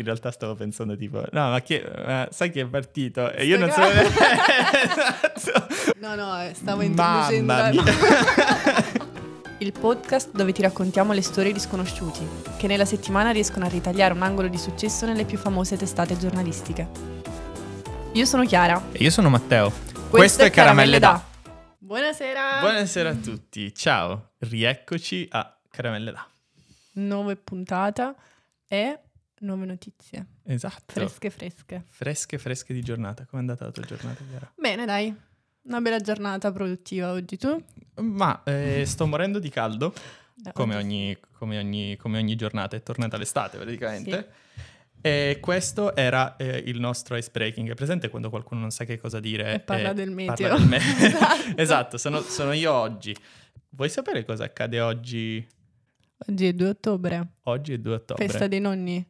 In realtà stavo pensando tipo, no, ma chi, eh, sai chi è partito? E io non so... esatto. No, no, eh, stavo introducendo... Mamma mia. Il podcast dove ti raccontiamo le storie di sconosciuti, che nella settimana riescono a ritagliare un angolo di successo nelle più famose testate giornalistiche. Io sono Chiara. E io sono Matteo. Questo, Questo è Caramelle da. Buonasera. Buonasera a tutti. Ciao. Rieccoci a Caramelle da. Nuova puntata e nuove notizie. Esatto. Fresche, fresche. Fresche, fresche di giornata. Come è andata la tua giornata, Chiara? Bene, dai. Una bella giornata produttiva oggi tu? Ma eh, sto morendo di caldo, come, ogni, come, ogni, come, ogni, giornata. È tornata l'estate praticamente. Sì. E questo era eh, il nostro ice breaking. È presente quando qualcuno non sa che cosa dire? E parla del meteo. Parla del me- esatto, esatto sono, sono io oggi. Vuoi sapere cosa accade oggi? Oggi è 2 ottobre. Oggi è 2 ottobre. Festa dei nonni.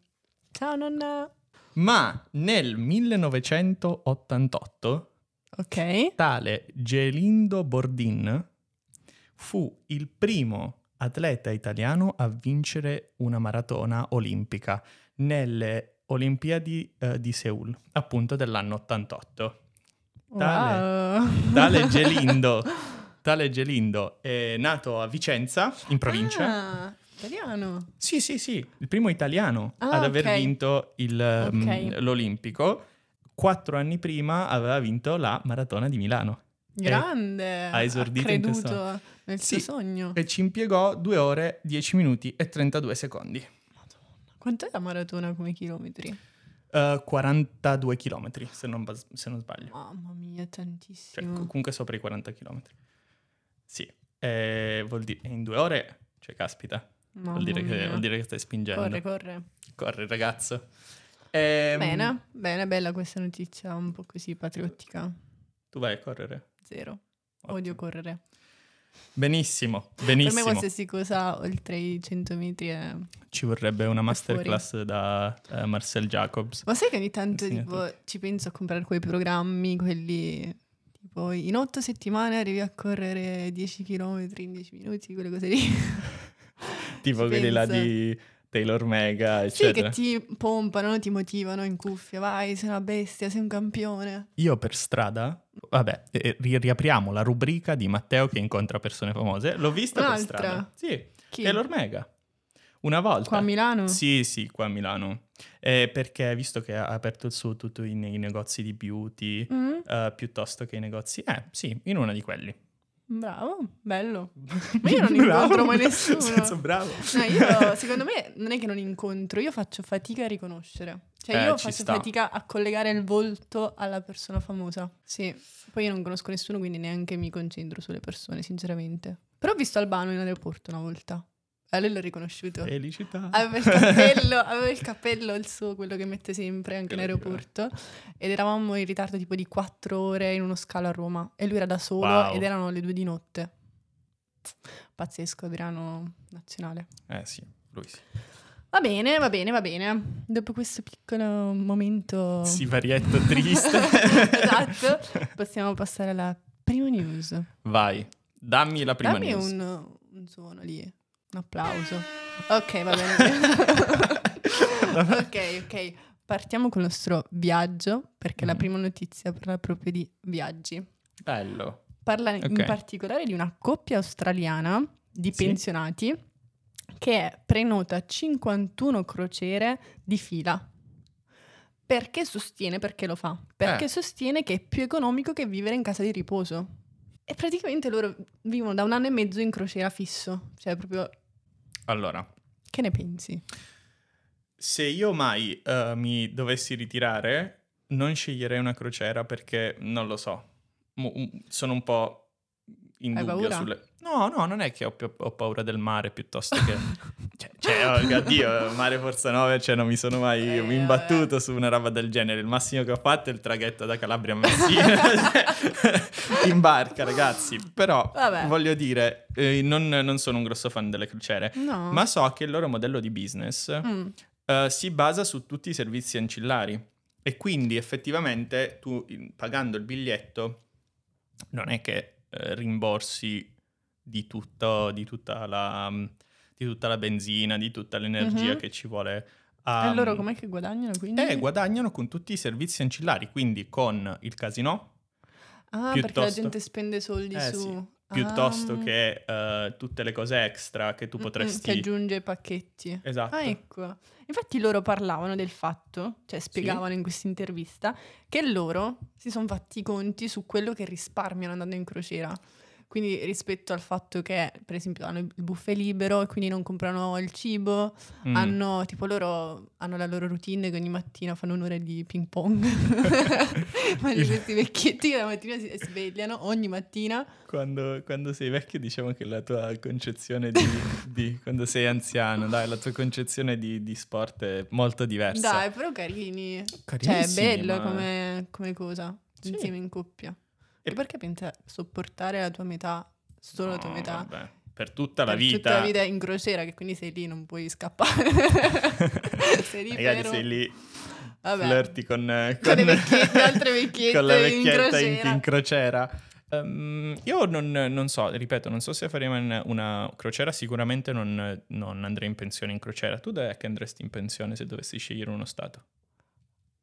Ciao nonna. Ma nel 1988 okay. tale Gelindo Bordin fu il primo atleta italiano a vincere una maratona olimpica nelle Olimpiadi eh, di Seoul, appunto dell'anno 88. Tale, wow. tale Gelindo, tale Gelindo è nato a Vicenza, in provincia. Ah. Italiano? Sì, sì, sì, il primo italiano ah, ad aver okay. vinto il, okay. um, l'Olimpico. Quattro anni prima aveva vinto la Maratona di Milano. Grande! Ha esordito ha in questo nel sì, suo sogno. E ci impiegò 2 ore, 10 minuti e 32 secondi. Madonna. Quant'è la maratona come chilometri? Uh, 42 chilometri, se non, se non sbaglio. Mamma mia, tantissimo. Cioè, comunque sopra i 40 chilometri. Sì, eh, vuol dire in due ore, cioè caspita. Vuol dire, che, vuol dire, che, stai spingendo. Corre, corre. Corre, ragazzo. Ehm... Bene, bene, bella questa notizia, un po' così patriottica. Tu vai a correre? Zero. Ottimo. Odio correre. Benissimo, benissimo. Per me qualsiasi cosa oltre i 100 metri è... Ci vorrebbe una masterclass da uh, Marcel Jacobs. Ma sai che ogni tanto tipo, ci penso a comprare quei programmi, quelli... Tipo, in otto settimane arrivi a correre 10 km in 10 minuti, quelle cose lì. tipo quelli là di Taylor Mega, eccetera. Sì, che ti pompano, ti motivano in cuffia, vai, sei una bestia, sei un campione. Io per strada, vabbè, eh, ri- riapriamo la rubrica di Matteo che incontra persone famose. L'ho vista Un'altra. per strada. Sì, Chi? Taylor Mega. Una volta. Qua a Milano? Sì, sì, qua a Milano. Eh, perché visto che ha aperto il suo tutto in negozi di beauty, mm-hmm. uh, piuttosto che i negozi... Eh, sì, in uno di quelli. Bravo, bello. Ma io non incontro mai nessuno. Senso bravo. No, io, secondo me, non è che non incontro, io faccio fatica a riconoscere. Cioè, eh, io faccio sta. fatica a collegare il volto alla persona famosa. Sì. Poi io non conosco nessuno, quindi neanche mi concentro sulle persone, sinceramente. Però ho visto Albano in aeroporto una volta. A lei l'ho riconosciuto. Felicità. Aveva il cappello, aveva il cappello, il suo, quello che mette sempre anche in aeroporto. Ed eravamo in ritardo tipo di quattro ore in uno scalo a Roma. E lui era da solo wow. ed erano le due di notte. Pazzesco, Adriano Nazionale. Eh sì, lui sì. Va bene, va bene, va bene. Dopo questo piccolo momento... Sivarietto triste. esatto. Possiamo passare alla prima news. Vai, dammi la prima dammi news. Dammi un, un suono lì. Un applauso. Ok, va bene. ok, ok. Partiamo con il nostro viaggio, perché mm. la prima notizia parla proprio di viaggi. Bello. Parla okay. in particolare di una coppia australiana di sì? pensionati che prenota 51 crociere di fila. Perché sostiene, perché lo fa? Perché eh. sostiene che è più economico che vivere in casa di riposo. E praticamente loro vivono da un anno e mezzo in crociera fisso, cioè proprio allora. Che ne pensi? Se io mai uh, mi dovessi ritirare, non sceglierei una crociera perché non lo so. M- sono un po' in Hai dubbio paura? sulle... No, no, non è che ho, ho paura del mare piuttosto che... cioè, cioè oh, oddio, mare Forza 9, cioè non mi sono mai Eh, imbattuto vabbè. su una roba del genere. Il massimo che ho fatto è il traghetto da Calabria a Messina. in barca, ragazzi. Però, Vabbè. voglio dire, eh, non, non sono un grosso fan delle crociere, No. ma so che il loro modello di business Mm. eh, si basa su tutti i servizi ancillari. E quindi effettivamente tu, pagando il biglietto, non è che eh, rimborsi di, tutto, di, tutta la, di tutta la benzina, di tutta l'energia Mhm. che ci vuole a- e loro com'è che guadagnano quindi? Eh, guadagnano con tutti i servizi ancillari, quindi con il casino, ah, perché la gente spende soldi Eh, su... sì, piuttosto Ah. che eh, tutte le cose extra che tu Mm, mm, potresti... Che aggiunge i pacchetti. Esatto. Ah, ecco. Infatti loro parlavano del fatto, cioè spiegavano in questa intervista, che loro si sono fatti i conti su quello che risparmiano andando in crociera. Quindi rispetto al fatto che, per esempio, hanno il buffet libero e quindi non comprano il cibo, Mm. hanno, tipo loro, hanno la loro routine che ogni mattina fanno un'ora di ping pong. Ma Il- questi vecchietti che la mattina si svegliano ogni mattina. Quando, quando sei vecchio diciamo che la tua concezione di, di- quando sei anziano, dai, la tua concezione di, di sport è molto diversa. Dai, però carini. Cioè, è Carinissimi, bello ma- come, come cosa, Sì. insieme in coppia. E- perché pensi a sopportare la tua metà, solo la tua No, metà? vabbè, per tutta la per vita. tutta la vita in crociera, che quindi sei lì, non puoi scappare. sei lì Magari sei lì, Vabbè. flirti con, eh, Con le con- vecchiette, altre vecchiette con la vecchietta in, crociera. in crociera. Ehm, io non, non so, ripeto, non so se faremo una crociera, sicuramente non, non andrei in pensione in crociera. Tu dov'è che andresti in pensione se dovessi scegliere uno stato?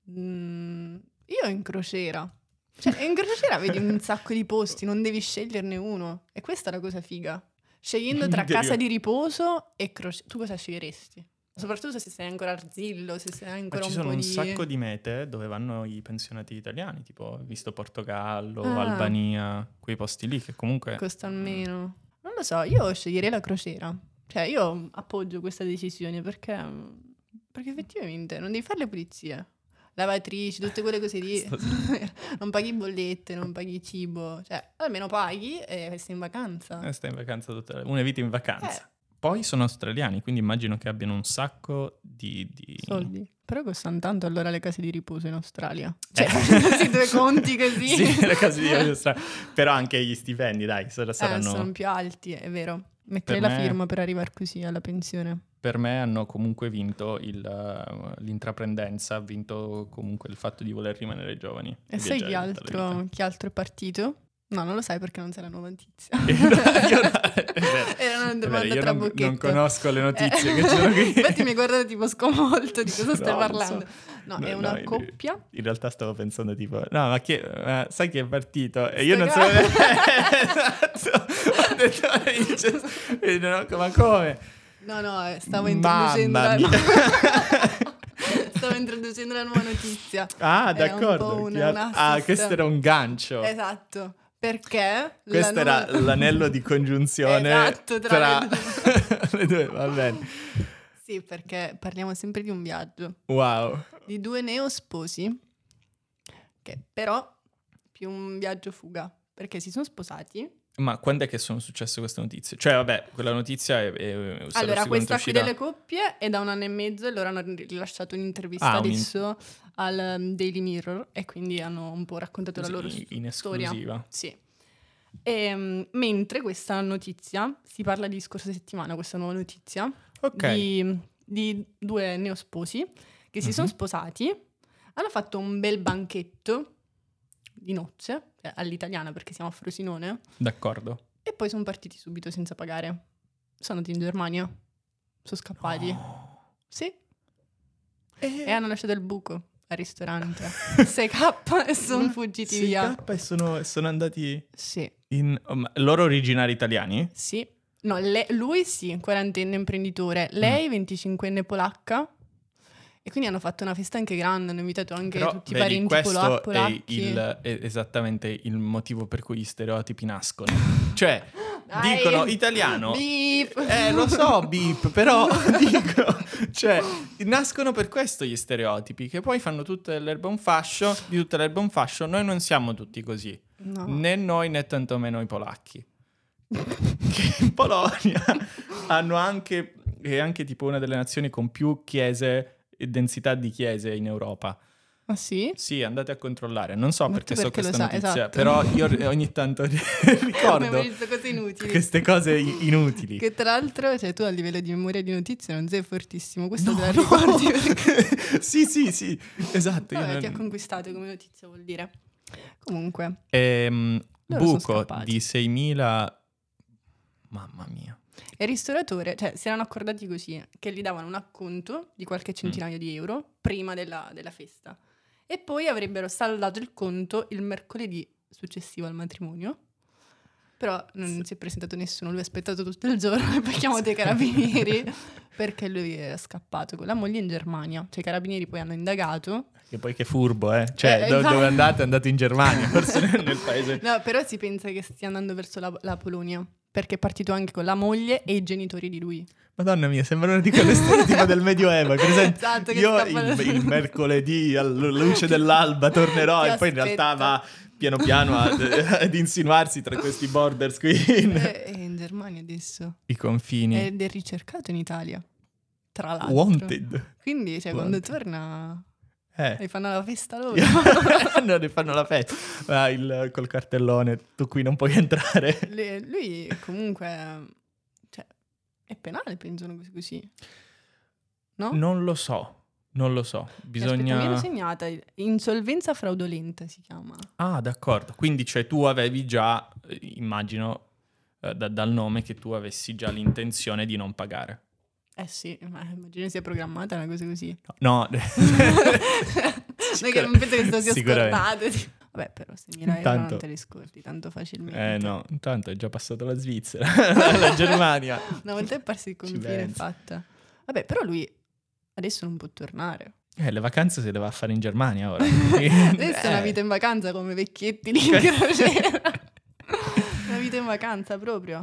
Mm, io in crociera. Cioè, in crociera vedi un sacco di posti, non devi sceglierne uno. E questa è la cosa figa. Scegliendo tra casa di riposo e crociera, tu cosa sceglieresti? Soprattutto se sei ancora Arzillo, se sei Ma ancora ci un sono un di... sacco di mete dove vanno i pensionati italiani, tipo visto Portogallo, Ah. Albania, quei posti lì che comunque... Costano meno. Non lo so, io sceglierei la crociera. Cioè, io appoggio questa decisione perché... Perché effettivamente non devi fare le pulizie. Lavatrici, tutte quelle cose lì. Non paghi bollette, non paghi cibo. Cioè, almeno paghi e sei in vacanza. Eh, stai in vacanza tutta una vita in vacanza. Eh. Poi sono australiani, quindi immagino che abbiano un sacco di... di- Soldi. Però costano tanto allora le case di riposo in Australia. Cioè, facendosi due conti così. Eh. Sì, le case di australiani. Però anche gli stipendi, dai, Eh, saranno... sono più alti, è vero. Metterei Per la me- firma per arrivare così alla pensione. Per me hanno comunque vinto il, uh, l'intraprendenza, ha vinto comunque il fatto di voler rimanere giovani. E sai viaggiare chi altro, chi altro è partito? No, non lo sai perché non sei la nuova notizia. Io no- vero. Era una vero, domanda io tra non, non conosco le notizie Eh. che c'erano qui. Infatti mi guarda tipo sconvolto di cosa stai No, parlando. so. No, No, è una coppia. In realtà stavo pensando tipo, no, ma chi, eh, sai chi è partito? E io Sto non so... esatto. Ho detto, "Eh, e ma come? No, no, eh, stavo introducendo la. Stavo introducendo la nuova notizia. Ah, un d'accordo. un- ha- un ah, questo era un gancio. Esatto. Perché? Questo la era nuova- l'anello di congiunzione Esatto, tra le le due. Va bene. Sì, perché parliamo sempre di un viaggio. Wow. Di due neosposi che però più un viaggio fuga. Perché si sono sposati Ma quando è che sono successe queste notizie? Cioè, vabbè, quella notizia è... è Allora, questa qui delle coppie è da un anno e mezzo e loro hanno rilasciato un'intervista Ah, un- adesso al um, Daily Mirror e quindi hanno un po' raccontato la Così, loro in- in storia. esclusiva. Sì. E, mentre questa notizia, si parla di scorsa settimana, questa nuova notizia, Ok. di, di due neosposi che si Mhm. sono sposati, hanno fatto un bel banchetto di nozze, cioè all'italiana perché siamo a Frosinone, D'accordo. e poi sono partiti subito senza pagare. Sono andati in Germania. Sono scappati. Sì. E hanno lasciato il buco al ristorante. 6K e sono fuggiti via. CK e sono, sono andati Sì, in... ma loro originari italiani? sì. No, le- lui sì, quarantenne imprenditore. Mm. Lei, 25enne polacca. E quindi hanno fatto una festa anche grande, hanno invitato anche Però, tutti i vedi, parenti questo pola- è, polacchi. il- è esattamente il motivo per cui gli stereotipi nascono. cioè, Dai. dicono italiano... Beep. Eh, lo so, beep, però dico, cioè, nascono per questo gli stereotipi, che poi fanno tutta l'erba un fascio, di tutta l'erba un fascio, noi non siamo tutti così, No. né noi né tantomeno i polacchi. che in Polonia hanno anche, è anche tipo una delle nazioni con più chiese densità di chiese in Europa. Ah sì? Sì, andate a controllare, non so perché so perché lo questa sai, notizia, esatto. però io ogni tanto ricordo cose queste cose inutili. Che tra l'altro, cioè tu a livello di memoria di notizie non sei fortissimo, questo No, te la no. ricordi perché... sì, sì, sì, esatto. Vabbè, non- ti ha conquistato come notizia vuol dire. Comunque, Ehm, buco di 6.000... Mamma mia. E il ristoratore, cioè, si erano accordati così, che gli davano un acconto di qualche centinaio di euro prima della, della festa. E poi avrebbero saldato il conto il mercoledì successivo al matrimonio. Però non si è presentato nessuno, lui ha aspettato tutto il giorno e poi chiamato i carabinieri perché lui è scappato con la moglie in Germania. Cioè i carabinieri poi hanno indagato. Che poi che furbo, eh? Cioè, Eh, do- dove è andato? È andato in Germania, forse nel paese... No, però si pensa che stia andando verso la, la Polonia perché è partito anche con la moglie e i genitori di lui. Madonna mia, sembra una di quelle storie tipo del Medioevo. presente? Esatto, Io il, il mercoledì alla luce dell'alba tornerò e poi in realtà va piano piano ad, ad insinuarsi tra questi borders qui. in- È, è in Germania adesso. I confini. Ed è ricercato in Italia. Tra l'altro. Wanted. Quindi, cioè, Wanted. quando torna, Eh. gli fanno la festa loro. non ne fanno la festa. Ah, il- col cartellone, tu qui non puoi entrare. Le- lui comunque, cioè, è penale, pensano così così. No? Non lo so, non lo so. Aspetta, mi Bisogna... segnata, insolvenza fraudolenta si chiama. Ah, d'accordo. Quindi cioè tu avevi già, eh, immagino eh, da- dal nome che tu avessi già l'intenzione di non pagare. Eh sì, ma immagino sia programmata una cosa così. No, Noi che non penso che sto sia scordato. Vabbè, però 6.000 euro Intanto- non te li scordi tanto facilmente. Eh no, intanto è già passato la Svizzera, la Germania. Una volta è passato il confine è fatta. Vabbè, però lui adesso non può tornare. Eh, le vacanze se le va a fare in Germania ora. Adesso è una Eh, vita in vacanza come vecchietti di crociera. una vita in vacanza proprio.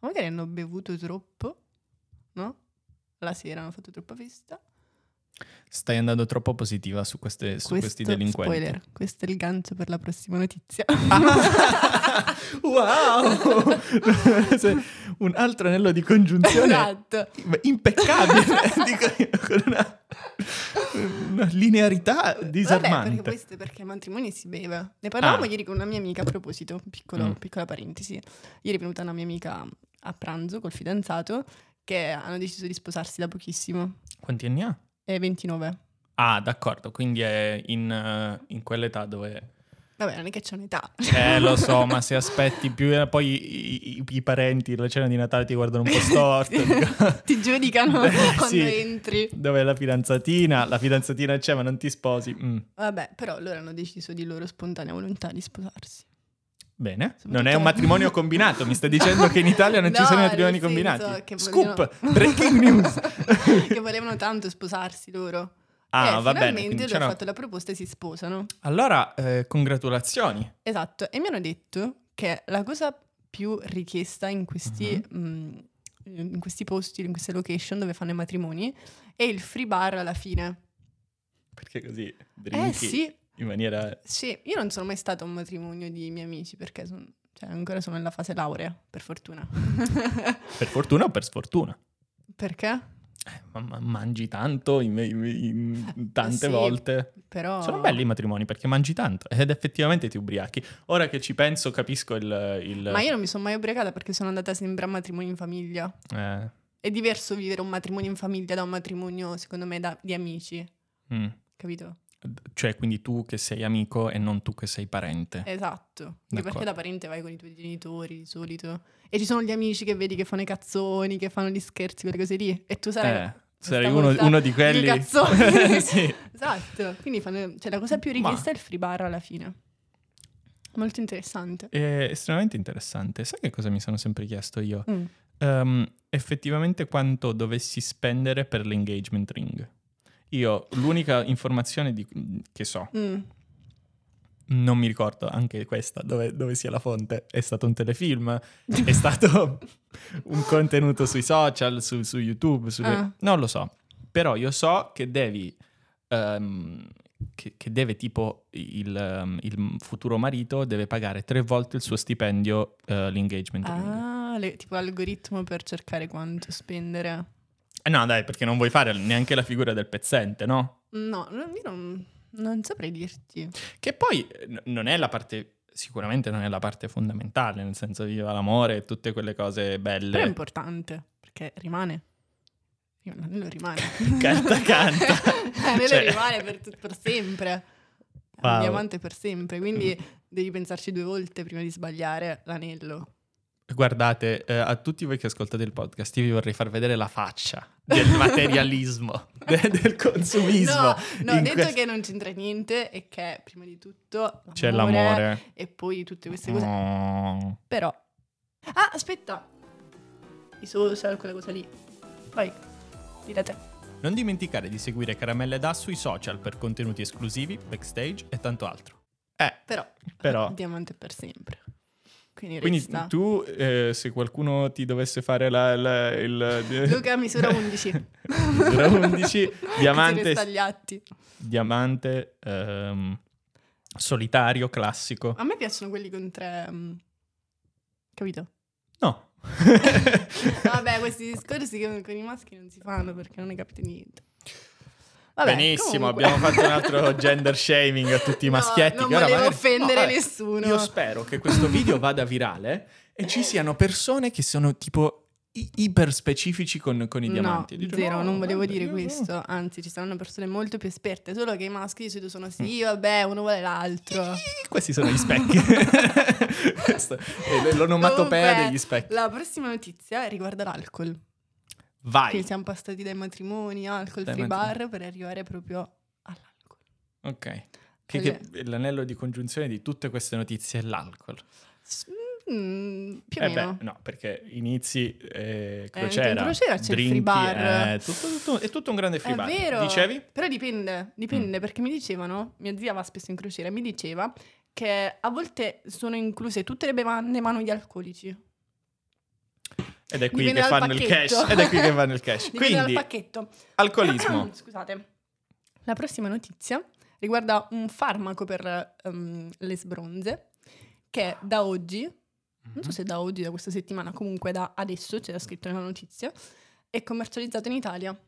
Ma magari hanno bevuto troppo, no? La sera hanno fatto troppa festa. Stai andando troppo positiva su, queste- su questi delinquenti. spoiler, questo è il gancio per la prossima notizia. wow! Se- Un altro anello di congiunzione esatto. impeccabile, dico con una, una linearità Vabbè, perché disarmante. questo è perché ai matrimoni si beve. Ne parlavamo Ah. ieri con una mia amica a proposito, piccolo- Mm. piccola parentesi. Ieri è venuta una mia amica a pranzo col fidanzato che hanno deciso di sposarsi da pochissimo. Quanti anni ha? È 29. Ah, d'accordo, quindi è in, eh, in quell'età dove... Vabbè, non è che c'è un'età. Eh, lo so, ma se aspetti più... eh, Poi i, i- i parenti, la cena di Natale ti guardano un po' storto. Ti giudicano Eh, quando sì. entri. Dove è la fidanzatina? La fidanzatina c'è, ma non ti sposi. Mm, Vabbè, però loro hanno deciso di loro spontanea volontà di sposarsi. Bene, non è un matrimonio combinato. Mi stai dicendo che in Italia non ci No, sono nel matrimoni combinati? Scoop! vogliono- Breaking news! che volevano tanto sposarsi loro. Ah, e va bene. finalmente c'era- ha fatto la proposta e si sposano. Allora, eh, congratulazioni. Esatto, e mi hanno detto che la cosa più richiesta in questi, Mhm. mm, in questi posti, in queste location dove fanno i matrimoni, è il free bar alla fine. Perché così Eh drinchi sì, in maniera... sì, io non sono mai stata a un matrimonio di miei amici perché son- cioè, ancora sono nella fase laurea, per fortuna. Per fortuna o per sfortuna? perché? Eh, ma- ma mangi tanto in, in- in tante sì, volte. Però... Sono belli i matrimoni perché mangi tanto ed effettivamente ti ubriachi. Ora che ci penso capisco il... il- Ma io non mi sono mai ubriacata perché sono andata sempre a matrimoni in famiglia. eh, È diverso vivere un matrimonio in famiglia da un matrimonio, secondo me, da- di amici, mm. capito? Cioè, quindi tu che sei amico e non tu che sei parente. Esatto. Perché da parente vai con i tuoi genitori di solito. E ci sono gli amici che vedi che fanno i cazzoni, che fanno gli scherzi, quelle cose lì. E tu sarai. Eh, sarei questa uno, uno di quelli... sì. Esatto. Quindi fanno, cioè, la cosa più Ma- richiesta è il free bar alla fine. Molto interessante. È estremamente interessante. Sai che cosa mi sono sempre chiesto io? Mm. Ehm, effettivamente quanto dovessi spendere per l'engagement ring? Io l'unica informazione di- che so, Mm. non mi ricordo anche questa, dove, dove sia la fonte, è stato un telefilm, è stato un contenuto sui social, su, su YouTube, sulle- Ah. non lo so. Però io so che devi, ehm, che, che deve tipo il, ehm, il futuro marito deve pagare tre volte il suo stipendio eh, l'engagement. Ah, le- tipo algoritmo per cercare quanto spendere. Eh no, dai, perché non vuoi fare neanche la figura del pezzente, no? No, io non, non saprei dirti. Che poi eh, n- non è la parte, sicuramente non è la parte fondamentale, nel senso viva l'amore e tutte quelle cose belle. Però è importante, perché rimane. L'anello rimane. Canta, canta. L'anello Cioè- rimane per, tut- per sempre. Wow. un diamante per sempre, quindi devi pensarci due volte prima di sbagliare l'anello. Guardate, eh, a tutti voi che ascoltate il podcast, io vi vorrei far vedere la faccia del materialismo, de- del consumismo. No, no, detto quest- che non c'entra niente e che prima di tutto C'è l'amore. e poi tutte queste cose. Oh. Però... Ah, aspetta! I social, quella cosa lì. Vai, dite te. Non dimenticare di seguire Caramelle Da sui social per contenuti esclusivi, backstage e tanto altro. Eh, Però, Però- diamante per sempre. Quindi, quindi tu, eh, se qualcuno ti dovesse fare la, la- il... Luca, misura 11. misura 11, Così diamante, diamante ehm, solitario, classico. A me piacciono quelli con tre... mm, Capito? No. Vabbè, questi discorsi che con i maschi non si fanno perché non ne capite niente. Vabbè, Benissimo, comunque. abbiamo fatto un altro gender shaming a tutti i No, maschietti. non che ora volevo magari- offendere vabbè, nessuno. Io spero che questo video vada virale e ci siano persone che sono tipo i- iper specifici con, con i diamanti. No, zero, "No, non volevo guarda, dire questo. Anzi, ci saranno persone molto più esperte. Solo che i maschi di solito sono sì, vabbè, uno vuole l'altro. Questi sono gli specchi. Questo è l'onomatopea degli specchi. La prossima notizia riguarda l'alcol. Vai. Quindi siamo passati dai matrimoni, alcol, Dai free matrimoni. bar per arrivare proprio all'alcol. Ok. Che, che l'anello di congiunzione di tutte queste notizie è l'alcol. S- mm, più o Eh meno. beh, no, perché inizi eh, in crociera, crociera c'è il drinky, free bar. eh, tutto, tutto- è tutto un grande free È bar. vero. Dicevi? Però dipende, Mm. dipende perché mi dicevano, mia zia va spesso in crociera, mi diceva che a volte sono incluse tutte le bevande ma non gli alcolici. Ed è qui che fanno il cash. Ed è qui che fanno il cash. Quindi, alcolismo. Scusate. La prossima notizia riguarda un farmaco per ehm, le sbronze che da oggi, non so se da oggi, da questa settimana, comunque da adesso, c'era scritto nella notizia, è commercializzato in Italia.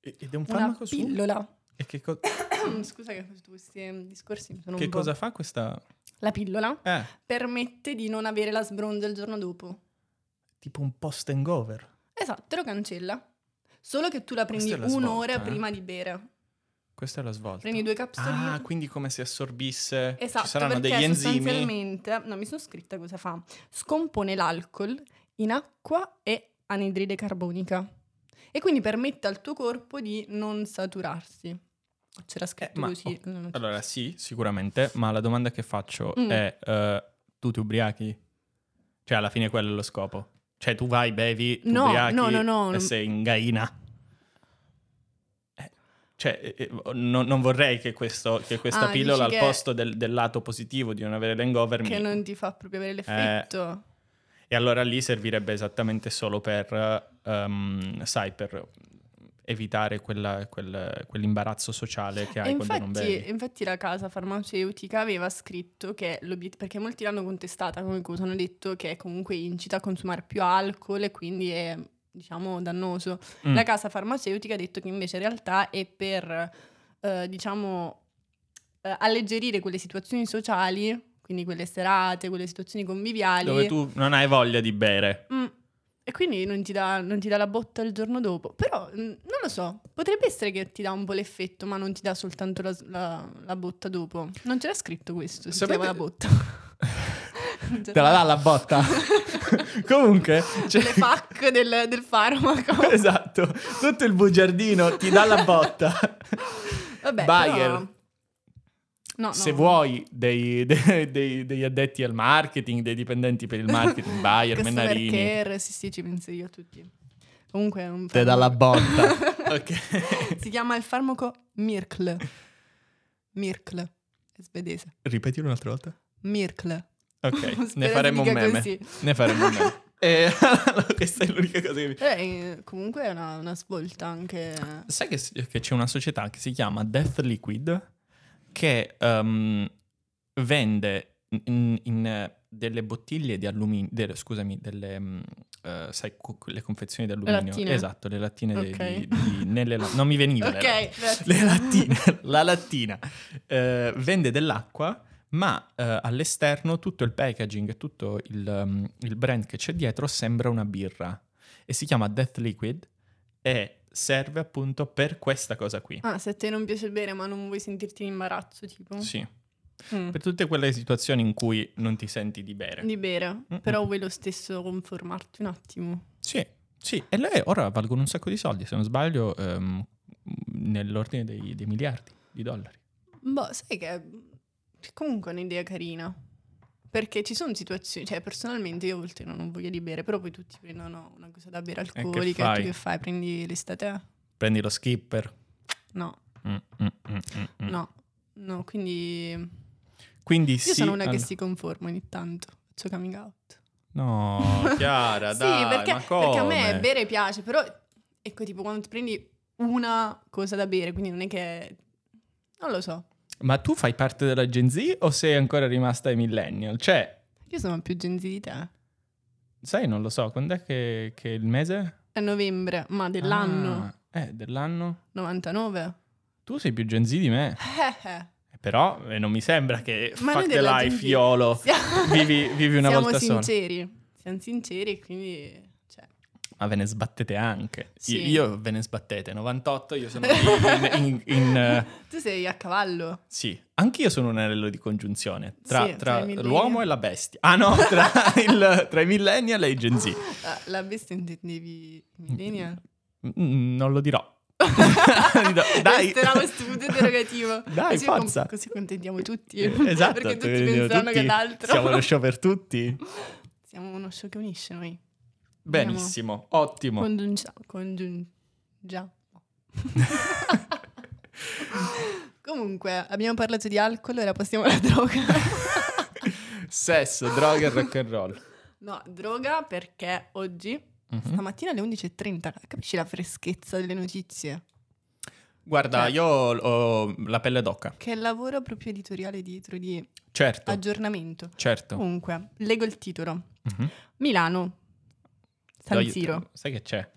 Ed è un Una farmaco su? pillola. E che, co- Scusa che tutti questi ehm, discorsi mi sono che cosa fa questa... La pillola Eh, permette di non avere la sbronza il giorno dopo. Tipo un post hangover. Esatto, te lo cancella. Solo che tu la prendi la un'ora svolta, eh. prima di bere. Questa è la svolta. Prendi due capsuline. Ah, quindi come se assorbisse... Esatto, Ci saranno perché degli enzimi. sostanzialmente, no, mi sono scritta cosa fa. Scompone l'alcol in acqua e anidride carbonica. E quindi permette al tuo corpo di non saturarsi. C'era scritto Eh, ma- così. oh. Allora, sì, sicuramente, ma la domanda che faccio Mm. è, eh, tu ti ubriachi? Cioè, alla fine quello è lo scopo. Cioè, tu vai, bevi, ti No, ubriachi no, no, no, e sei in gaina. Eh, Cioè, eh, eh, no- non vorrei che, questo- che questa Ah, pillola al che- posto del, del lato positivo di non avere l'hangover Che mi... non ti fa proprio avere Eh, l'effetto. E allora lì servirebbe esattamente solo per, ehm, sai, per evitare quella- quel- quell'imbarazzo sociale che hai E quando non infatti, bevi. infatti la casa farmaceutica aveva scritto che perché molti l'hanno contestata come cosa, hanno detto che comunque incita a consumare più alcol e quindi è diciamo dannoso. Mm. La casa farmaceutica ha detto che invece in realtà è per eh, diciamo eh, alleggerire quelle situazioni sociali, quindi quelle serate, quelle situazioni conviviali. Dove tu non hai voglia di bere. Mm. E quindi non ti, dà, non ti dà la botta il giorno dopo. Però mm, non lo so, potrebbe essere che ti dà un po' l'effetto, ma non ti dà soltanto la, la- la botta dopo. Non c'era scritto questo, si Sapete- chiama la botta. Te la dà la botta. Comunque, cioè, Le FAC del, del farmaco. esatto, tutto il bugiardino ti dà la botta. Vabbè, Bayer. però- No, no. Se vuoi dei- dei- dei- degli addetti al marketing, dei dipendenti per il marketing, Bayer, Customer Mennarini, care, sì, sì, ci penso io a tutti. Comunque è un te dà la farmaco- botta. ok. si chiama il farmaco Mirkle. Mirkle, è svedese. Ripetilo un'altra volta. Mirkle. Ok, ne faremo un meme. così. Ne faremo un meme. E allora, questa è l'unica cosa che mi... Eh, comunque è una, una svolta anche... Sai che, che c'è una società che si chiama Death Liquid che ehm, vende in, in, eh, delle bottiglie di alluminio, delle- scusami, delle, mm, eh, sai, le confezioni di alluminio. lattine? Esatto, le lattine di- Ok. di, di- nelle la- non mi veniva. le lattine. Ok, grazie. Le lattine, la lattina eh, vende dell'acqua, ma eh, all'esterno tutto il packaging tutto il, um, il brand che c'è dietro sembra una birra e si chiama Death Liquid e serve appunto per questa cosa qui. Ah, se a te non piace bere ma non vuoi sentirti in imbarazzo, tipo. Sì. Mm. per tutte quelle situazioni in cui non ti senti di bere. Di bere, Mm-mm. però vuoi lo stesso conformarti un attimo. Sì, sì, e lei ora valgono un sacco di soldi, se non sbaglio, ehm, nell'ordine dei, dei miliardi di dollari. Boh, sai che che comunque è un'idea carina. Perché ci sono situazioni, cioè personalmente io a volte non ho voglia di bere, però poi tutti prendono una cosa da bere che alcolica e, fai? tu che fai? Prendi l'estate? Prendi lo skipper. No, Mm, mm, mm, mm, mm. no, no, quindi io Quindi sì. sono una che all- si conforma ogni tanto, faccio coming out. No, Chiara, sì, dai, perché, ma come? perché a me bere piace, però ecco tipo quando ti prendi una cosa da bere, quindi non è che... Non lo so, Ma tu fai parte della Gen Z o sei ancora rimasta ai millennial? Cioè, io sono più Gen Z di te. sai, non lo so, quando è che, che il mese? È novembre, ma dell'anno Ah, eh, dell'anno? 99. Tu sei più Gen Z di me. Eh, eh. Però eh, non mi sembra che Ma fuck the life, Iolo. Siamo, Vivi, vivi una siamo volta sola. sinceri. Siamo sinceri quindi... Ma ve ne sbattete anche. Sì. Io, io ve ne sbattete. 98, io sono in... in- in, eh, tu sei a cavallo. sì, anch'io sono un anello di congiunzione tra, Sì, tra tra l'uomo e la bestia. Ah no, tra, il- tra i millennial e i Gen Z. Ah, La bestia intendevi millennial? Mm, non lo dirò. Dai. Resterà questo punto interrogativo. Dai, così, forza. così contentiamo tutti. Esatto. Perché tutti quindi pensano che tutti l'altro. Siamo lo show per tutti. Siamo uno show che unisce noi. Benissimo, ottimo. Congiungiamo. Congiungiamo. Comunque, abbiamo parlato di alcol, ora passiamo alla droga. Sesso, droga e rock and roll. No, droga perché oggi, Mhm. stamattina alle 11.30, capisci la freschezza delle notizie? Guarda, Cioè- io ho la pelle d'oca. Che lavoro proprio editoriale dietro di Certo, aggiornamento. certo. Comunque, leggo il titolo. Mhm. Milano, San Siro. Sai che c'è?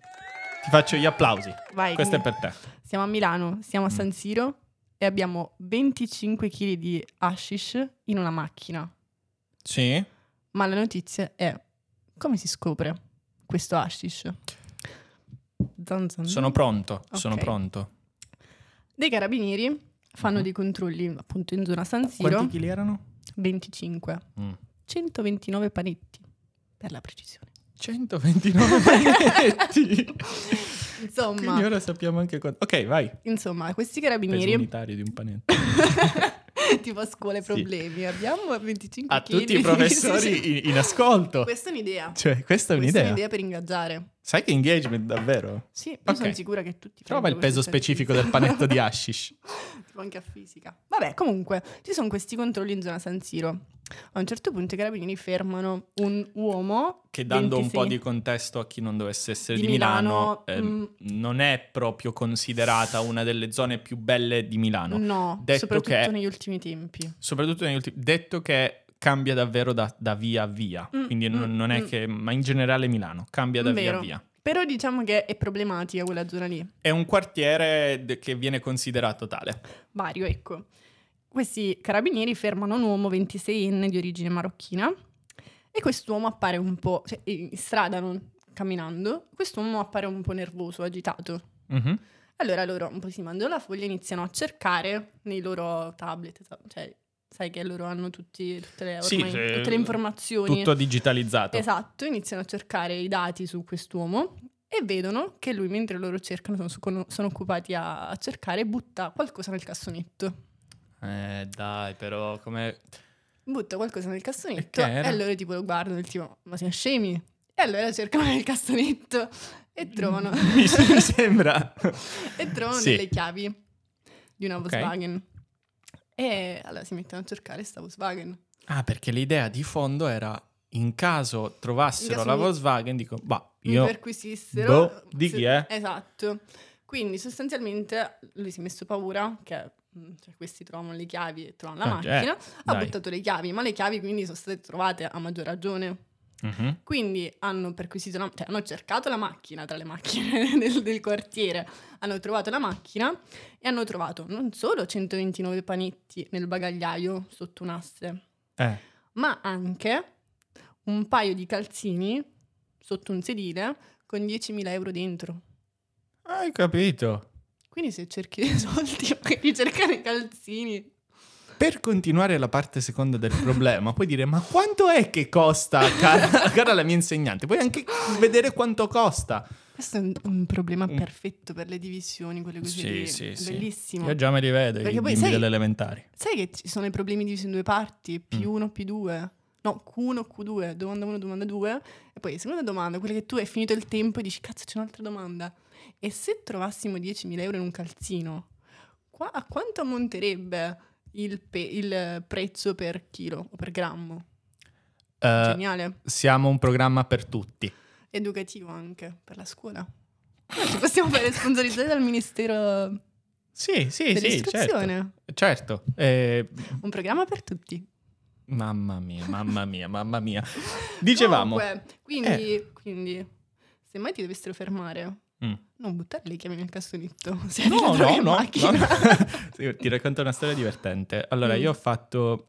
Ti faccio gli applausi. Vai, Questo è per te. Siamo a Milano, siamo a Mm. San Siro e abbiamo 25 kg di hashish in una macchina. Sì? Ma la notizia è come si scopre questo hashish? Zan zan. Sono pronto, sono Ok. pronto. Dei carabinieri fanno Mhm. dei controlli appunto in zona San Siro. Quanti chili erano? 25. Mm. 129 panetti, per la precisione. 129 panetti. Quindi Insomma, ora sappiamo anche quanto. Ok, vai. insomma questi Peso carabinieri, unitario di un panetto. tipo a scuola i Sì. problemi, abbiamo 25 A chili tutti i professori in, in ascolto. Questa è un'idea. Cioè, questa Questa è è un'idea. un'idea per ingaggiare. Sai che engagement davvero? Sì, io Ok. sono sicura che tutti Trova il peso specifico del panetto di hashish. tipo anche a fisica. Vabbè, comunque, ci sono questi controlli in zona San Siro. A un certo punto i carabinieri fermano un uomo Che dando un 26 po' di contesto a chi non dovesse essere Di di, Milano, Milano, ehm, mm. non è proprio considerata una delle zone più belle di Milano. No, Detto soprattutto che- negli ultimi tempi. Soprattutto negli ultimi... Detto che cambia davvero da, da via a via. Mm, Quindi non, mm, non è mm. che... Ma in generale Milano cambia da Vero. via a via. Però diciamo che è problematica quella zona lì. È un quartiere de- che viene considerato tale. Mario, ecco. Questi carabinieri fermano un uomo 26enne di origine marocchina e quest'uomo appare un po', cioè in strada, non camminando, quest'uomo appare un po' nervoso, agitato. Mhm. Allora loro un po' si mandano la foglia e iniziano a cercare nei loro tablet, cioè sai che loro hanno tutti, tutte, le, Sì, ormai, se- tutte le informazioni. Tutto digitalizzato. Esatto, iniziano a cercare i dati su quest'uomo e vedono che lui, mentre loro cercano, sono, sono occupati a, a cercare, butta qualcosa nel cassonetto. Eh, dai, però come... Butta qualcosa nel cassonetto E e, loro tipo lo guardano del tipo, ma siamo scemi? E allora cercano nel cassonetto e trovano, mi, sembra... e trovano Sì. delle chiavi di una Ok. Volkswagen. E allora si mettono a cercare sta Volkswagen. Ah, perché l'idea di fondo era in caso trovassero In caso la mi- Volkswagen, dico, bah, mi io... perquisissero. Boh, di chi è? Esatto. Quindi sostanzialmente lui si è messo paura che mm, cioè, questi trovano le chiavi e trovano la Ah, macchina, ha dai. buttato le chiavi, ma le chiavi quindi sono state trovate a maggior ragione. Mhm. Quindi hanno perquisito, la- cioè hanno cercato la macchina tra le macchine del, del quartiere, hanno trovato la macchina e hanno trovato non solo 129 panetti nel bagagliaio sotto un asse, Eh, ma anche un paio di calzini sotto un sedile con 10.000 euro dentro. hai capito. Quindi se cerchi dei soldi, magari cercare i calzini. Per continuare la parte seconda del problema, puoi dire: Ma quanto è che costa, cara, cara la mia insegnante? Puoi anche vedere quanto costa. Questo è un, un problema perfetto per le divisioni, quelle così. Sì, lì. sì, sì. Bellissimo. Io già me li vedo, Perché i poi sai- delle elementari. Sai che ci sono i problemi divisi in due parti? Mm. P1, P2. No, Q1, Q2, domanda 1, domanda 2. E poi seconda domanda, quella che tu hai finito il tempo e dici, cazzo c'è un'altra domanda. E se trovassimo 10.000 euro in un calzino, qua a quanto ammonterebbe il, pe- il prezzo per chilo o per grammo? Eh, Geniale. siamo un programma per tutti. Educativo anche, per la scuola. Eh, Ci possiamo fare sponsorizzare dal Ministero Sì, sì, sì, certo. dell'Istruzione. Certo. Eh, Un programma per tutti. mamma mia, mamma mia, mamma mia. Dicevamo... Comunque, quindi, quindi, se mai ti dovessero fermare, Mm. Non buttare le chiavi nel cassonetto. Se No, no, no, no. Sì, Ti racconto una storia divertente. Allora, Mm. io ho fatto...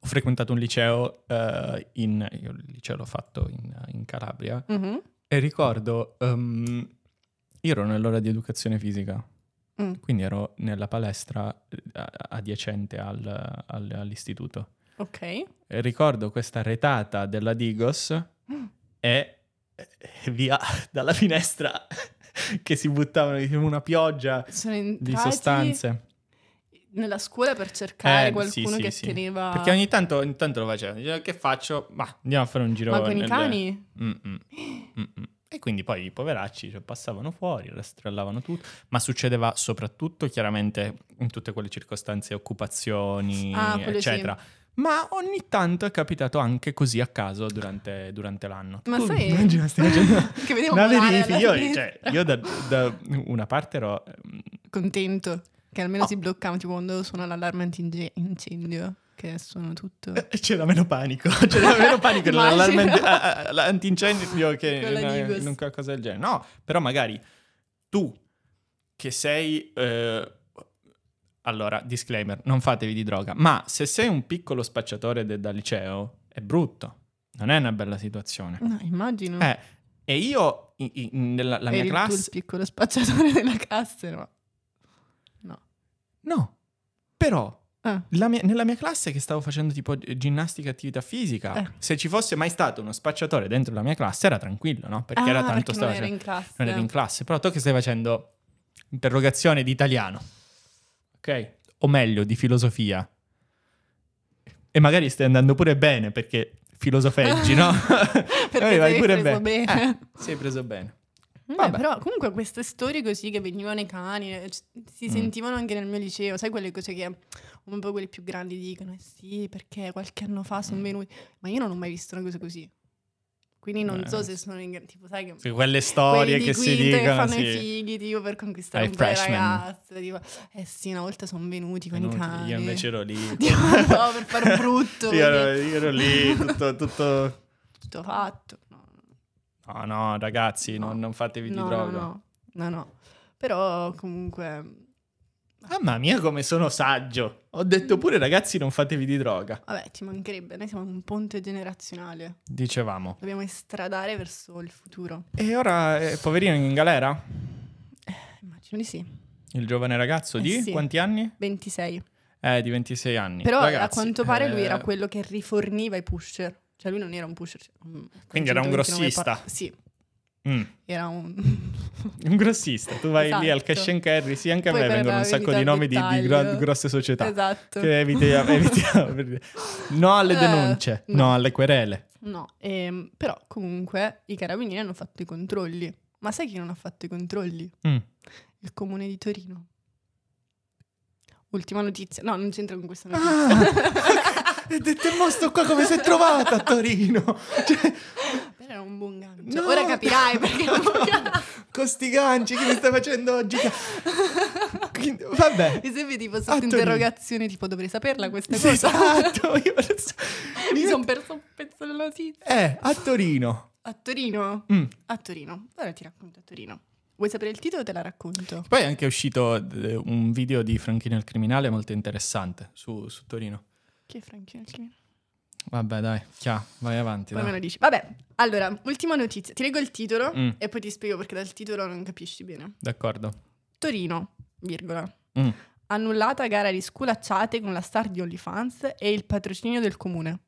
Ho frequentato un liceo eh, in... Io il liceo l'ho fatto in, in Calabria Mhm. e ricordo... ehm, io ero nell'ora di educazione fisica, Mm. quindi ero nella palestra eh, adiacente al- al- all'istituto. Ok. E ricordo questa retata della Digos Mm. e via dalla finestra che si buttavano in una pioggia di sostanze. nella scuola per cercare Eh, qualcuno sì, sì, che sì. teneva... Perché ogni tanto, ogni tanto lo facevano. Dicevano, che faccio? Ma andiamo a fare un giro. Ma con i nel- cani? Mm-mm. Mm-mm. E quindi poi i poveracci cioè, passavano fuori, rastrellavano tutto. Ma succedeva soprattutto, chiaramente, in tutte quelle circostanze, occupazioni, Ah, quello sì. Ma ogni tanto è capitato anche così a caso durante, durante l'anno. Ma Tu sai- immagina, stai facendo che vedevo una verifica. Io, cioè, io da, da una parte ero... ehm, Contento. Che almeno Oh. si bloccavano, tipo quando suona l'allarme anti antincendio, che suono tutto... Eh, C'era meno panico, c'era meno panico nell'allarme Immagino. anti- a- a- antincendio che un qualcosa del genere. No, però magari tu che sei... eh, allora, disclaimer, non fatevi di droga, ma se sei un piccolo spacciatore de- da liceo, è brutto, non è una bella situazione. No, immagino. Eh, e io, in- in- nella la mia Eri tu il classe... piccolo spacciatore della classe, no? No. No, però Ah. Mia- nella mia classe che stavo facendo tipo ginnastica e attività fisica, Eh. se ci fosse mai stato uno spacciatore dentro la mia classe era tranquillo, no? Perché Ah, era tanto perché non era facendo- in classe. non eri in classe, però tu che stai facendo interrogazione di italiano, ok? O meglio, di filosofia. E magari stai andando pure bene perché filosofeggi, no? Perché vai pure preso bene. bene. Eh, sei preso bene. Vabbè, Vabbè. però comunque queste storie così che venivano i cani eh, c- si Mm. sentivano anche nel mio liceo, sai quelle cose che un po' quelli più grandi dicono, eh sì, perché qualche anno fa Mm. sono venuti, ma io non ho mai visto una cosa così. Quindi non Eh, so se sono in tipo, sai che Sì, quelle storie che si quinta che dicono, fanno sì. i figli tipo per conquistare Ai un po' le ragazze, tipo, eh sì, una volta sono venuti con i Venuti, cani. Io invece ero lì. Tipo, no, per fare brutto, io, ero, io ero lì, tutto... tutto... tutto fatto. No, No, no, ragazzi, No. non, non fatevi di no, droga. no, no, no. Però comunque Mamma mia, come sono saggio. Ho detto pure, ragazzi, non fatevi di droga. Vabbè, ci mancherebbe, noi siamo un ponte generazionale, Dicevamo. dobbiamo estradare verso il futuro. E ora, eh, poverino in galera? Immagino di sì. Il giovane ragazzo Eh di sì. quanti anni? 26. Eh, di 26 anni. Però a Ragazzi, quanto pare lui eh, era quello che riforniva i pusher. Cioè lui non era un pusher. cioè, Quindi era un 129 grossista. par- sì, mm, era un... un grossista. Tu vai lì al Esatto. cash and carry. Sì, anche a Poi me vengono un sacco di nomi di, di gro- grosse società. esatto. Che evitiamo, evitiamo per. No alle Eh, denunce, no. no. alle querele. No, ehm, però comunque i carabinieri hanno fatto i controlli. Ma sai chi non ha fatto i controlli? Mm. Il comune di Torino. Ultima notizia. No, non c'entra con questa notizia. Ah, e detto, mo sto qua come si è trovata a Torino? Cioè, Però era un buon gancio. No. Ora capirai perché un buon gancio. con sti ganci che mi stai facendo oggi? Quindi, Vabbè. Mi sembri tipo sotto Torino. interrogazione, tipo dovrei saperla questa Sì, cosa. esatto. Io adesso- Mi sono perso un pezzo della notizia. Eh, a Torino. A Torino? Mm. A Torino. Ora ti racconto a Torino. Vuoi sapere il titolo o te la racconto? Poi è anche uscito eh, un video di Franchino il criminale molto interessante su, su Torino. Chi è Franchino il criminale? Vabbè, dai, chia, vai avanti. Poi dai. me lo dici. Vabbè, allora, ultima notizia. Ti leggo il titolo Mm. e poi ti spiego perché dal titolo non capisci bene. D'accordo. Torino, virgola. Mm. Annullata gara di sculacciate con la star di OnlyFans e il patrocinio del comune.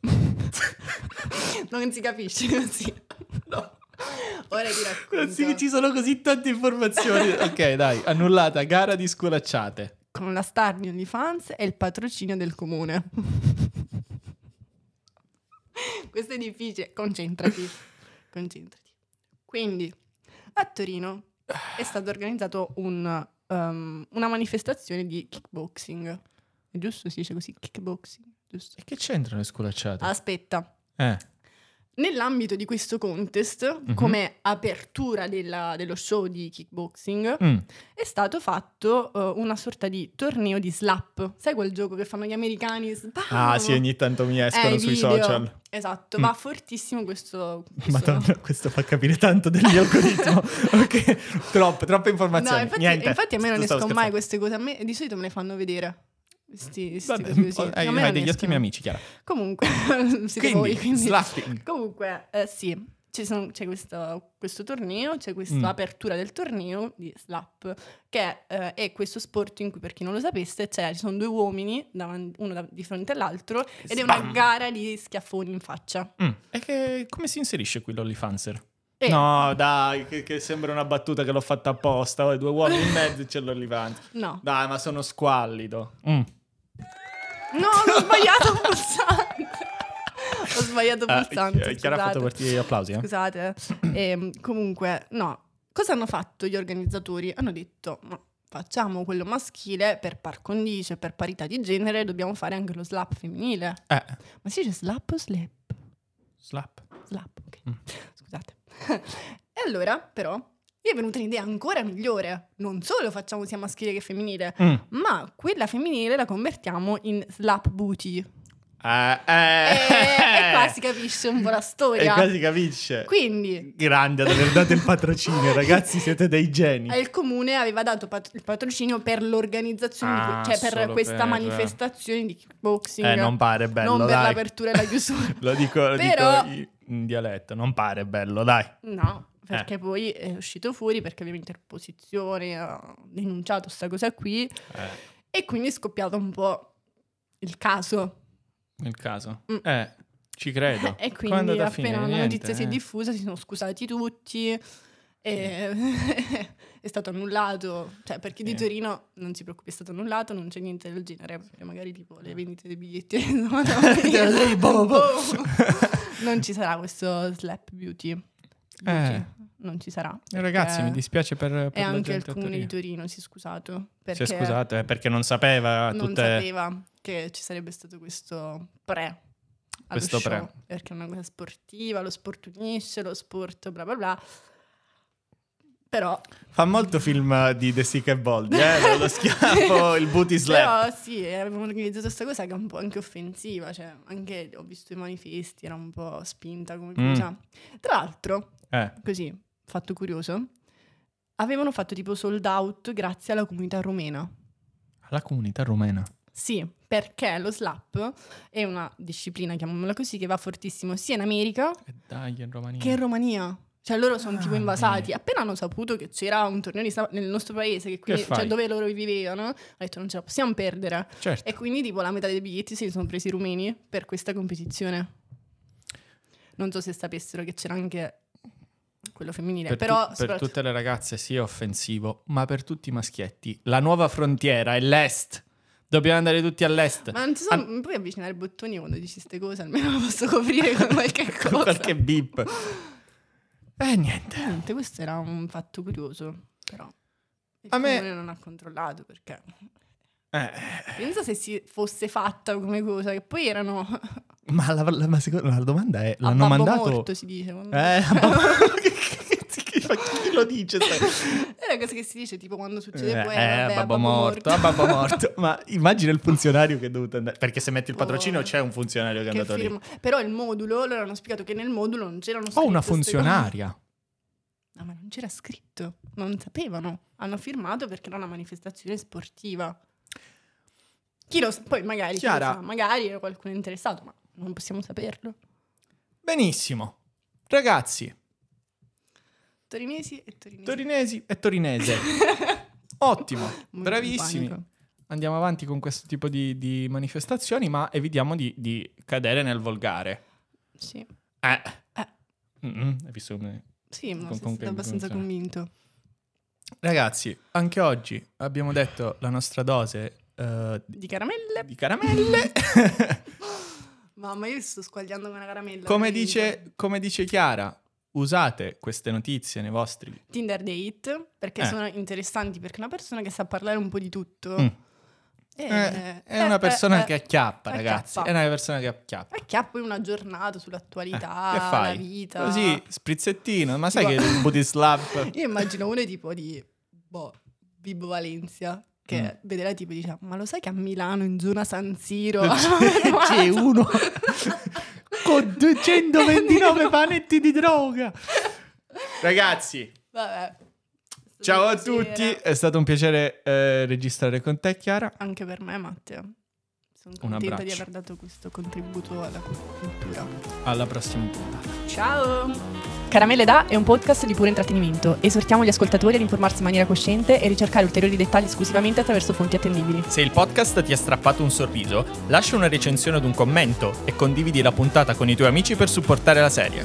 non si capisce così. No. Ora ti racconto. Sì, ci sono così tante informazioni. ok, dai, annullata, gara di sculacciate. Con la star di OnlyFans e il patrocinio del comune. Questo è difficile. Concentrati. Concentrati. Quindi, a Torino è stato organizzato un, um, una manifestazione di kickboxing. È giusto si dice così? Kickboxing, giusto? E che c'entrano le sculacciate? Aspetta. Eh. Nell'ambito di questo contest, Mhm. come apertura della- dello show di kickboxing, Mm. è stato fatto eh, una sorta di torneo di slap. Sai quel gioco che fanno gli americani? Spam! Ah, sì, ogni tanto mi escono Eh, sui video. social. Esatto, Mm. va fortissimo questo... questo- Madonna, questo fa capire tanto del mio algoritmo. ok, troppe, troppe informazioni. No, infatti, infatti a me non escono mai queste cose, a me di solito me le fanno vedere. Sti, sti Vabbè, oh, hai, hai degli ottimi amici, Chiara. Comunque, siete Quindi, voi, quindi... slapping. Comunque, eh, sì, ci sono- c'è questo, questo torneo, c'è questa Mm. apertura del torneo di slap, che eh, è questo sport in cui, per chi non lo sapesse, c'è, ci sono due uomini, davan- uno da- di fronte all'altro, ed è una gara di schiaffoni in faccia. Mm. E che, come si inserisce qui l'Olifanser? E- No, dai, che, che sembra una battuta che l'ho fatta apposta. Oh, due uomini in mezzo e c'è l'Olifanser. No, Dai, ma sono squallido. Mm. No, l'ho sbagliato pulsante. Ho sbagliato Ah, pulsante. Chiara ha fatto partire gli applausi, eh? Scusate. Ehm, comunque, no. Cosa hanno fatto gli organizzatori? Hanno detto, ma facciamo quello maschile per par condicio, per parità di genere, dobbiamo fare anche lo slap femminile. Eh, Ma si dice slap o slap? slap. Slap, ok. Mm. Scusate. e allora, però, mi è venuta un'idea ancora migliore. Non solo facciamo sia maschile che femminile, Mm. ma quella femminile la convertiamo in slap booty. Eh, E, eh. e qua si capisce un po' la E storia. qua si capisce. Quindi, Grande ad aver dato il patrocinio, ragazzi, siete dei geni. Eh, il comune aveva dato pat- il patrocinio per l'organizzazione, di Ah, cioè per questa per- manifestazione di kickboxing. Eh, non pare bello, Non per dai. l'apertura e la chiusura. Lo dico, lo Però- dico in dialetto, non pare bello, dai. No, Eh. perché poi è uscito fuori perché aveva interposizione, ha denunciato questa cosa qui Eh, e quindi è scoppiato un po' il caso. nel caso. Mm. Eh, ci credo. E quindi appena finire? la Niente, notizia si è eh. diffusa si sono scusati tutti. E è stato annullato, cioè per chi di. Torino non si preoccupi, è stato annullato, non c'è niente del genere, perché magari tipo le vendite dei biglietti no, no, boh. boh. non ci sarà questo slap beauty. Eh. Non ci sarà. Eh, Ragazzi, mi dispiace per, per E anche il comune di Torino. Si è scusato Si perché è scusato, eh, perché non sapeva non tutte... sapeva che ci sarebbe stato questo pre. Questo show, pre. Perché è una cosa sportiva, lo sport unisce, lo sport bla bla bla. Però, Fa molto film di The Sick e Boldi, eh? Lo schiaffo, il booty slap. però sì, avevano organizzato questa cosa che è un po' anche offensiva, cioè anche ho visto i manifesti, era un po' spinta come Mm. Tra l'altro, Eh, così, fatto curioso, avevano fatto tipo sold out grazie alla comunità rumena. la comunità rumena. Sì, perché lo slap è una disciplina, chiamiamola così, che va fortissimo sia in America E dai, in che in Romania. Cioè loro sono tipo Ah, invasati. bene. Appena hanno saputo che c'era un torneo slap nel nostro paese, che quindi, fai? cioè, dove loro vivevano, hanno detto non ce la possiamo perdere. Certo. E quindi tipo la metà dei biglietti se li sono presi i rumeni per questa competizione. Non so se sapessero che c'era anche quello femminile, Per, però tu- per tutte le ragazze sì è offensivo, ma per tutti i maschietti la nuova frontiera è l'est. Dobbiamo andare tutti all'est. Ma non ti so, non puoi avvicinare i bottoni quando dici queste cose, almeno posso coprire con qualche cosa. Con qualche beep. Eh niente. Niente, questo era un fatto curioso, però il A me- non ha controllato perché Eh, pensa se si fosse fatta come cosa, che poi erano ma la, la- ma secondo- la domanda è, l'hanno mandato... morto si dice. quando- Eh, a babbo- che, che- che- ma chi lo dice? una cosa che si dice tipo quando succede Eh, poi, eh, vabbè, babbo morto, a babbo morto. Ma immagina il funzionario che è dovuto andare. Perché se metti il patrocinio Oh. c'è un funzionario che è andato lì. firma. Però il modulo, loro hanno spiegato che nel modulo non c'erano scritte una queste funzionaria. cose. No, ma non c'era scritto, non sapevano. Hanno firmato perché era una manifestazione sportiva. Chi lo sa? Poi magari, chi lo Chiara. sa, magari era qualcuno interessato, ma non possiamo saperlo. Benissimo. Ragazzi, Torinesi e torinesi. torinesi e torinese. Ottimo, Molto bravissimi. andiamo avanti con questo tipo di, di manifestazioni, ma evitiamo di, di cadere nel volgare. Sì. Eh. Eh. Mm-mm, hai visto come... Sì, ma Con- sei con- stato abbastanza con- convinto. Ragazzi, anche oggi abbiamo detto la nostra dose eh, Di caramelle? di caramelle. Mamma, io sto squagliando con una caramella. come, dice, come dice Chiara, usate queste notizie nei vostri... Tinder date, perché Eh. sono interessanti, perché una persona che sa parlare un po' di tutto... Mm. eh, Eh, è eh, una persona eh, che acchiappa, eh, ragazzi. acchiappa. È una persona che acchiappa. Acchiappo in una giornata Eh, sull'attualità, fai? la vita. Così, sprizzettino. Ma sai Tipo- che il booty slap... Io immagino uno tipo di, boh, Vibo Valencia, che Mm. vede la tipo e dice, ma lo sai che a Milano, in zona San Siro... C'è uno con 229 panetti di droga. Ragazzi, Vabbè. ciao a tutti. È stato un piacere eh, registrare con te, Chiara. Anche per me, Matteo. Sono Un contenta di aver dato questo contributo alla cultura. Alla prossima puntata. Ciao! Caramelle Da è un podcast di puro intrattenimento. Esortiamo gli ascoltatori ad informarsi in maniera cosciente e ricercare ulteriori dettagli esclusivamente attraverso fonti attendibili. Se il podcast ti ha strappato un sorriso, lascia una recensione ad un commento e condividi la puntata con i tuoi amici per supportare la serie.